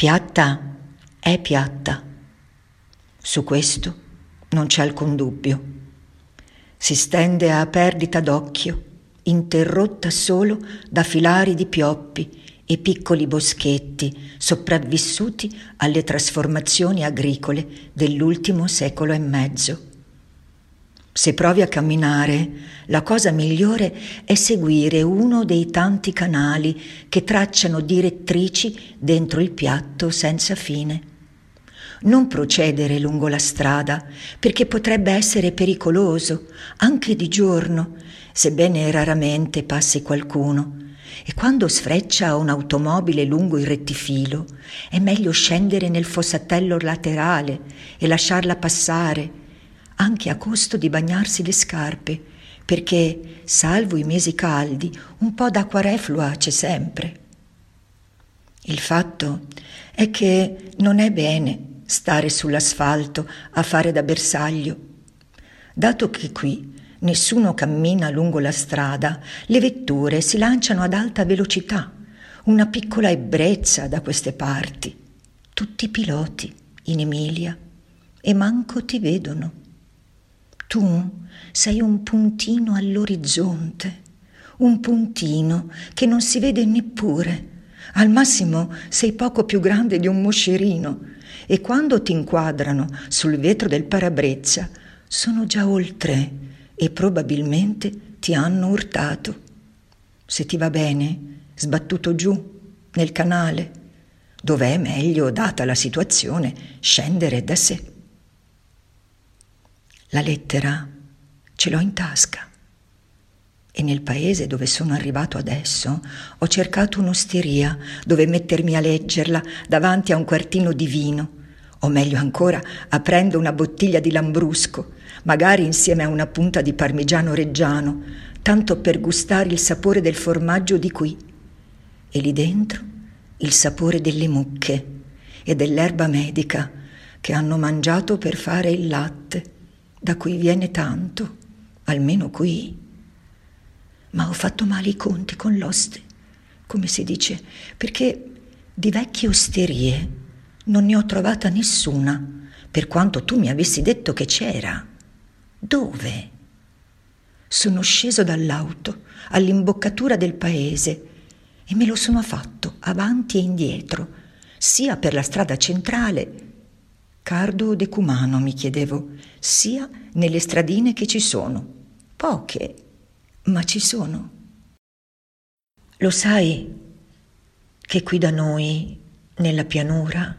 Piatta è piatta. Su questo non c'è alcun dubbio. Si stende a perdita d'occhio, interrotta solo da filari di pioppi e piccoli boschetti sopravvissuti alle trasformazioni agricole dell'ultimo secolo e mezzo. Se provi a camminare, la cosa migliore è seguire uno dei tanti canali che tracciano direttrici dentro il piatto senza fine. Non procedere lungo la strada, perché potrebbe essere pericoloso, anche di giorno, sebbene raramente passi qualcuno. E quando sfreccia un'automobile lungo il rettifilo, è meglio scendere nel fossatello laterale e lasciarla passare anche a costo di bagnarsi le scarpe, perché, salvo i mesi caldi, un po' d'acqua reflua c'è sempre. Il fatto è che non è bene stare sull'asfalto a fare da bersaglio. Dato che qui nessuno cammina lungo la strada, le vetture si lanciano ad alta velocità, una piccola ebbrezza da queste parti. Tutti piloti in Emilia e manco ti vedono. Tu sei un puntino all'orizzonte, un puntino che non si vede neppure. Al massimo sei poco più grande di un moscerino e quando ti inquadrano sul vetro del parabrezza sono già oltre e probabilmente ti hanno urtato. Se ti va bene, sbattuto giù nel canale, dove è meglio, data la situazione, scendere da sé. La lettera ce l'ho in tasca. E nel paese dove sono arrivato adesso ho cercato un'osteria dove mettermi a leggerla davanti a un quartino di vino, o meglio ancora aprendo una bottiglia di lambrusco, magari insieme a una punta di parmigiano reggiano, tanto per gustare il sapore del formaggio di qui. E lì dentro il sapore delle mucche e dell'erba medica che hanno mangiato per fare il latte da cui viene tanto, almeno qui. Ma ho fatto male i conti con l'oste, come si dice, perché di vecchie osterie non ne ho trovata nessuna, per quanto tu mi avessi detto che c'era. Dove? Sono sceso dall'auto all'imboccatura del paese e me lo sono fatto avanti e indietro, sia per la strada centrale Cardo decumano, mi chiedevo, sia nelle stradine che ci sono. Poche, ma ci sono. Lo sai che qui da noi, nella pianura,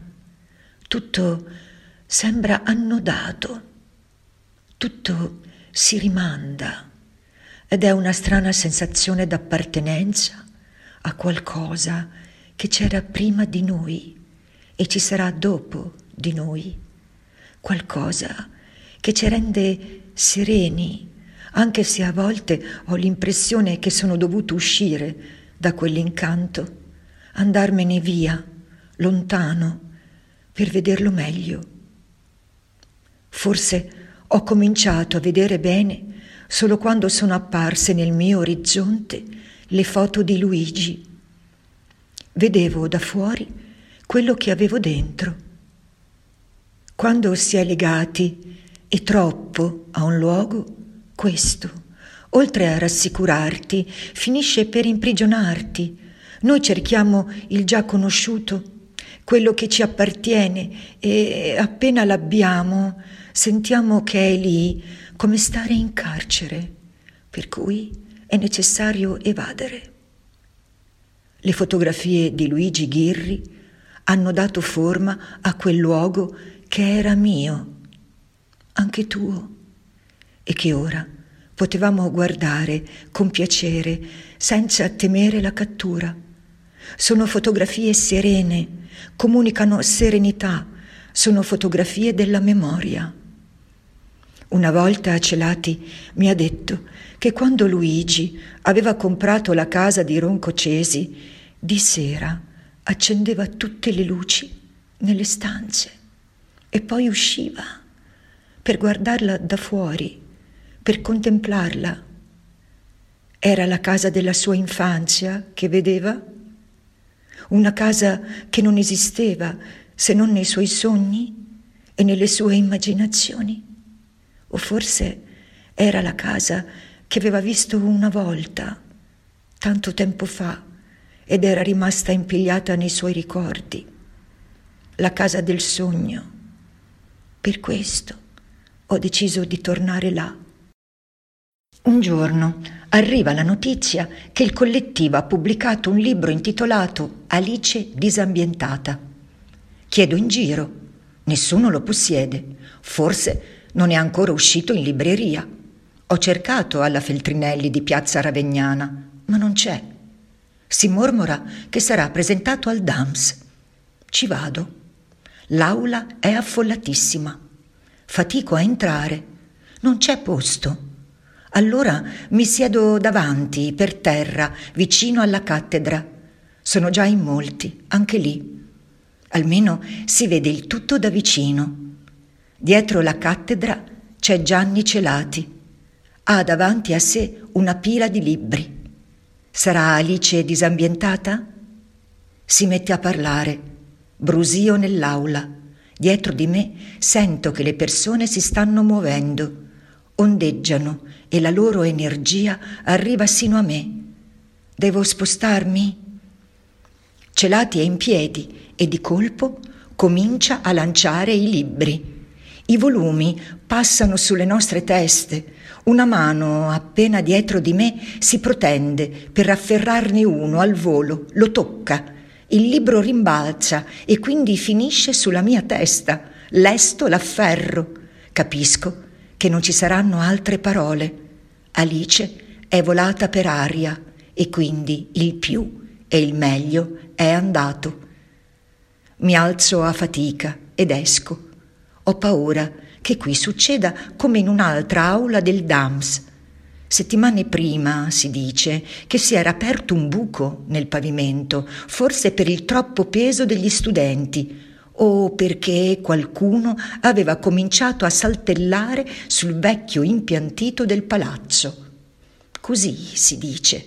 tutto sembra annodato, tutto si rimanda ed è una strana sensazione d'appartenenza a qualcosa che c'era prima di noi e ci sarà dopo di noi, qualcosa che ci rende sereni, anche se a volte ho l'impressione che sono dovuto uscire da quell'incanto, andarmene via, lontano, per vederlo meglio. Forse ho cominciato a vedere bene solo quando sono apparse nel mio orizzonte le foto di Luigi. Vedevo da fuori quello che avevo dentro quando si è legati e troppo a un luogo, questo, oltre a rassicurarti, finisce per imprigionarti. Noi cerchiamo il già conosciuto, quello che ci appartiene e appena l'abbiamo sentiamo che è lì come stare in carcere, per cui è necessario evadere. Le fotografie di Luigi Ghirri hanno dato forma a quel luogo che era mio, anche tuo, e che ora potevamo guardare con piacere senza temere la cattura. Sono fotografie serene, comunicano serenità, sono fotografie della memoria. Una volta a Celati mi ha detto che quando Luigi aveva comprato la casa di Ronco Cesi, di sera accendeva tutte le luci nelle stanze e poi usciva per guardarla da fuori, per contemplarla. Era la casa della sua infanzia che vedeva? una casa che non esisteva se non nei suoi sogni e nelle sue immaginazioni? O forse era la casa che aveva visto una volta, tanto tempo fa, ed era rimasta impigliata nei suoi ricordi, la casa del sogno. Per questo ho deciso di tornare là. Un giorno arriva la notizia che il collettivo ha pubblicato un libro intitolato Alice disambientata. Chiedo in giro, nessuno lo possiede, forse non è ancora uscito in libreria. Ho cercato alla Feltrinelli di Piazza Ravegnana, ma non c'è. Si mormora che sarà presentato al DAMS. Ci vado. L'aula è affollatissima. Fatico a entrare. Non c'è posto. Allora mi siedo davanti, per terra, vicino alla cattedra. Sono già in molti, anche lì. Almeno si vede il tutto da vicino. Dietro la cattedra c'è Gianni Celati. Ha davanti a sé una pila di libri. Sarà Alice disambientata? Si mette a parlare. Brusio nell'aula. Dietro di me sento che le persone si stanno muovendo, ondeggiano e la loro energia arriva sino a me. Devo spostarmi? Celati è in piedi e di colpo comincia a lanciare i libri. I volumi passano sulle nostre teste. Una mano appena dietro di me si protende per afferrarne uno al volo, lo tocca. Il libro rimbalza e quindi finisce sulla mia testa. Lesto l'afferro. Capisco che non ci saranno altre parole. Alice è volata per aria e quindi il più e il meglio è andato. Mi alzo a fatica ed esco. Ho paura che qui succeda come in un'altra aula del DAMS. Settimane prima si dice che si era aperto un buco nel pavimento, forse per il troppo peso degli studenti o perché qualcuno aveva cominciato a saltellare sul vecchio impiantito del palazzo. Così si dice.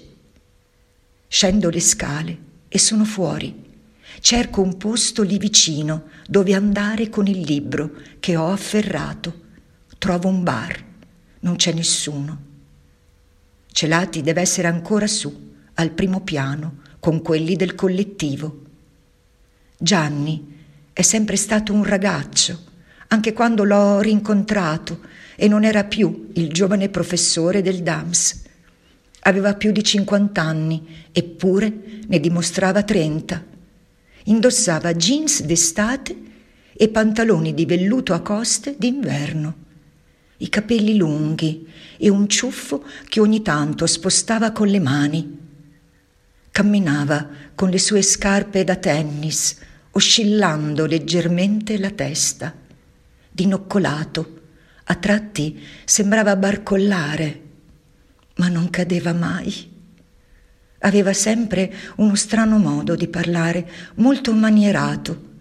Scendo le scale e sono fuori. Cerco un posto lì vicino dove andare con il libro che ho afferrato. Trovo un bar. Non c'è nessuno. Celati deve essere ancora su, al primo piano, con quelli del collettivo. Gianni è sempre stato un ragazzo, anche quando l'ho rincontrato e non era più il giovane professore del DAMS. Aveva più di 50 anni, eppure ne dimostrava 30. Indossava jeans d'estate e pantaloni di velluto a coste d'inverno. I capelli lunghi e un ciuffo che ogni tanto spostava con le mani. Camminava con le sue scarpe da tennis, oscillando leggermente la testa. Dinoccolato, a tratti sembrava barcollare, ma non cadeva mai. Aveva sempre uno strano modo di parlare, molto manierato.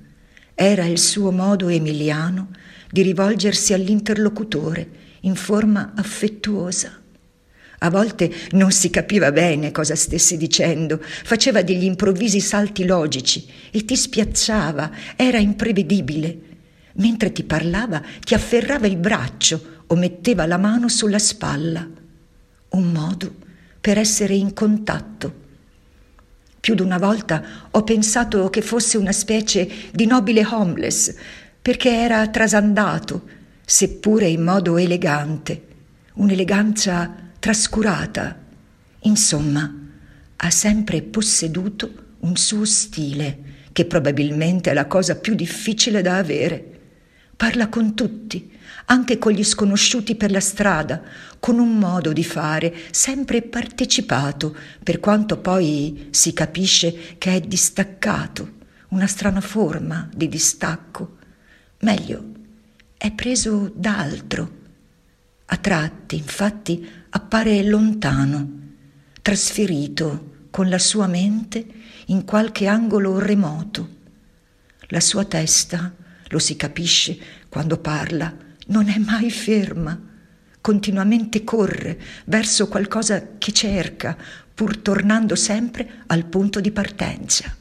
Era il suo modo emiliano di rivolgersi all'interlocutore in forma affettuosa. A volte non si capiva bene cosa stesse dicendo, faceva degli improvvisi salti logici e ti spiazzava, era imprevedibile. Mentre ti parlava ti afferrava il braccio o metteva la mano sulla spalla. Un modo per essere in contatto. Più di una volta ho pensato che fosse una specie di nobile homeless, perché era trasandato, seppure in modo elegante, un'eleganza trascurata. Insomma, ha sempre posseduto un suo stile, che probabilmente è la cosa più difficile da avere. Parla con tutti, anche con gli sconosciuti per la strada, con un modo di fare sempre partecipato, per quanto poi si capisce che è distaccato, una strana forma di distacco. Meglio, è preso da altro. A tratti, infatti, appare lontano, trasferito con la sua mente in qualche angolo remoto. La sua testa, lo si capisce quando parla, non è mai ferma, continuamente corre verso qualcosa che cerca, pur tornando sempre al punto di partenza.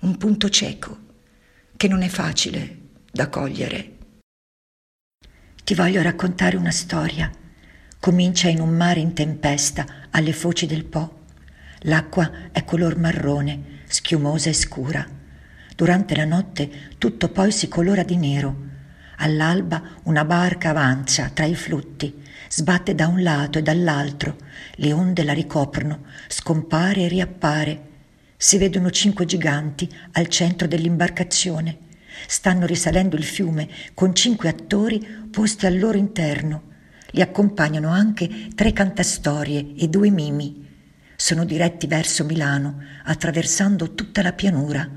un punto cieco che non è facile da cogliere. Ti voglio raccontare una storia. Comincia in un mare in tempesta, alle foci del Po. L'acqua è color marrone, schiumosa e scura. Durante la notte tutto poi si colora di nero. All'alba una barca avanza tra i flutti, sbatte da un lato e dall'altro, le onde la ricoprono, scompare e riappare. Si vedono cinque giganti al centro dell'imbarcazione. Stanno risalendo il fiume con cinque attori posti al loro interno. Li accompagnano anche tre cantastorie e due mimi. Sono diretti verso Milano, attraversando tutta la pianura.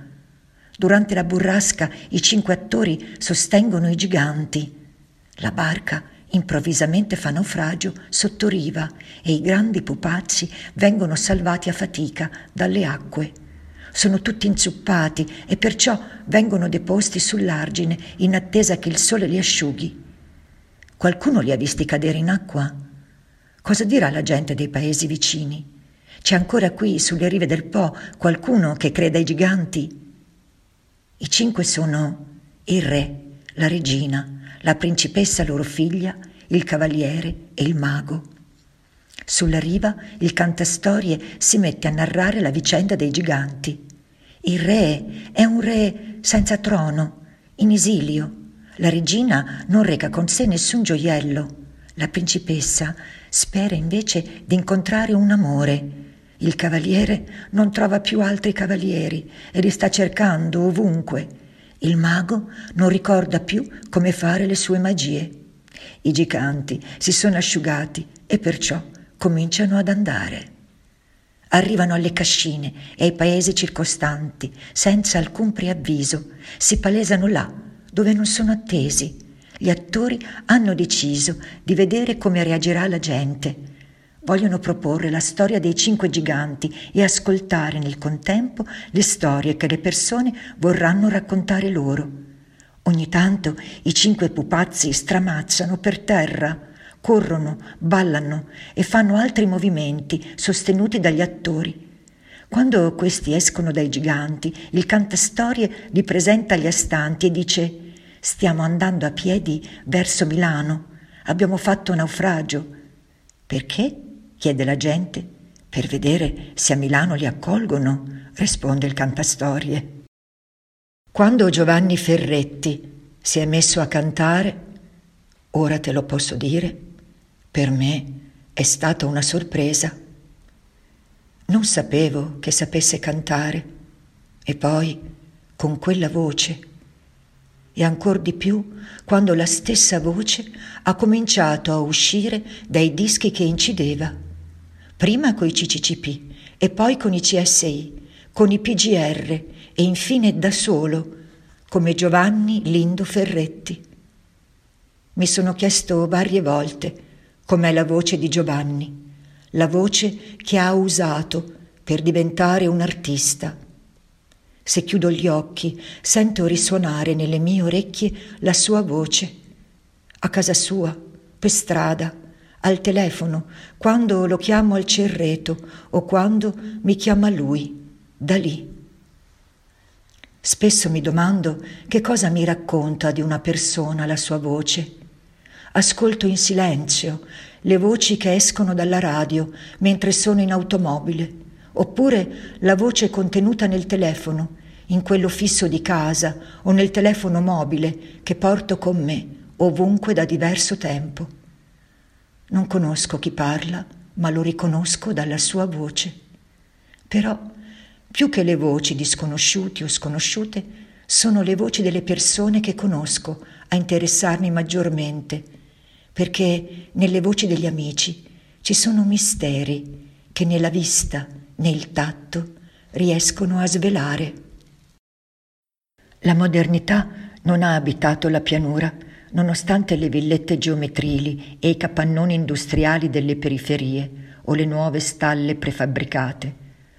Durante la burrasca i cinque attori sostengono i giganti. La barca improvvisamente fa naufragio sotto riva e i grandi pupazzi vengono salvati a fatica dalle acque. Sono tutti inzuppati e perciò vengono deposti sull'argine in attesa che il sole li asciughi. Qualcuno li ha visti cadere in acqua? Cosa dirà la gente dei paesi vicini? C'è ancora qui, sulle rive del Po, qualcuno che creda ai giganti? I cinque sono il re, la regina, la principessa loro figlia, il cavaliere e il mago. Sulla riva il cantastorie si mette a narrare la vicenda dei giganti. Il re è un re senza trono, in esilio. La regina non reca con sé nessun gioiello. La principessa spera invece di incontrare un amore. Il cavaliere non trova più altri cavalieri e li sta cercando ovunque. Il mago non ricorda più come fare le sue magie. I giganti si sono asciugati e perciò cominciano ad andare. Arrivano alle cascine e ai paesi circostanti senza alcun preavviso, si palesano là dove non sono attesi. Gli attori hanno deciso di vedere come reagirà la gente Vogliono proporre la storia dei cinque giganti e ascoltare nel contempo le storie che le persone vorranno raccontare loro. Ogni tanto i cinque pupazzi stramazzano per terra, corrono, ballano e fanno altri movimenti sostenuti dagli attori. Quando questi escono dai giganti, il cantastorie li presenta agli astanti e dice Stiamo andando a piedi verso Milano. Abbiamo fatto naufragio. Perché? chiede la gente. Per vedere se a Milano li accolgono, risponde il cantastorie. Quando Giovanni Ferretti si è messo a cantare, ora te lo posso dire, per me è stata una sorpresa. Non sapevo che sapesse cantare e poi con quella voce e ancor di più quando la stessa voce ha cominciato a uscire dai dischi che incideva prima coi CCCP e poi con i CSI, con i PGR e infine da solo, come Giovanni Lindo Ferretti. Mi sono chiesto varie volte com'è la voce di Giovanni, la voce che ha usato per diventare un artista. Se chiudo gli occhi, sento risuonare nelle mie orecchie la sua voce, a casa sua, per strada, al telefono, quando lo chiamo al cerreto o quando mi chiama lui, da lì. Spesso mi domando che cosa mi racconta di una persona la sua voce. Ascolto in silenzio le voci che escono dalla radio mentre sono in automobile, oppure la voce contenuta nel telefono, in quello fisso di casa o nel telefono mobile che porto con me ovunque da diverso tempo. Non conosco chi parla, ma lo riconosco dalla sua voce. Però, più che le voci di sconosciuti o sconosciute, sono le voci delle persone che conosco a interessarmi maggiormente, perché nelle voci degli amici ci sono misteri che nella vista, nel tatto, riescono a svelare. La modernità non ha abitato la pianura, nonostante le villette geometrili e i capannoni industriali delle periferie o le nuove stalle prefabbricate.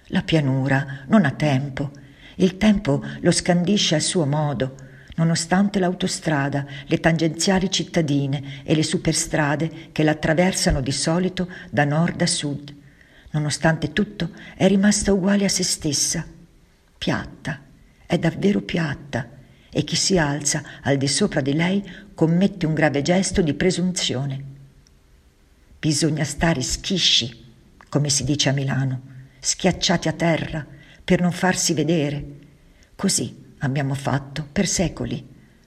La pianura non ha tempo. Il tempo lo scandisce a suo modo, nonostante l'autostrada, le tangenziali cittadine e le superstrade che l'attraversano di solito da nord a sud. Nonostante tutto, è rimasta uguale a se stessa, piatta, è davvero piatta e chi si alza al di sopra di lei commette un grave gesto di presunzione. Bisogna stare schisci, come si dice a Milano, schiacciati a terra per non farsi vedere. Così abbiamo fatto per secoli.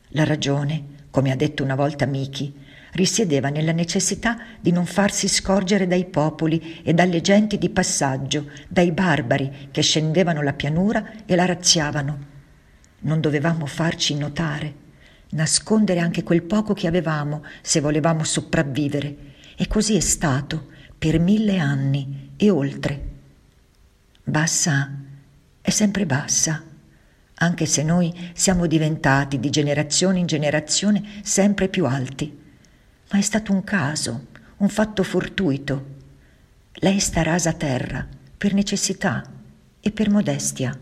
La ragione, come ha detto una volta Miki, risiedeva nella necessità di non farsi scorgere dai popoli e dalle genti di passaggio, dai barbari che scendevano la pianura e la razziavano. Non dovevamo farci notare, nascondere anche quel poco che avevamo se volevamo sopravvivere. E così è stato per mille anni e oltre. Bassa è sempre bassa, anche se noi siamo diventati di generazione in generazione sempre più alti ma è stato un caso, un fatto fortuito. Lei sta rasa a terra per necessità e per modestia.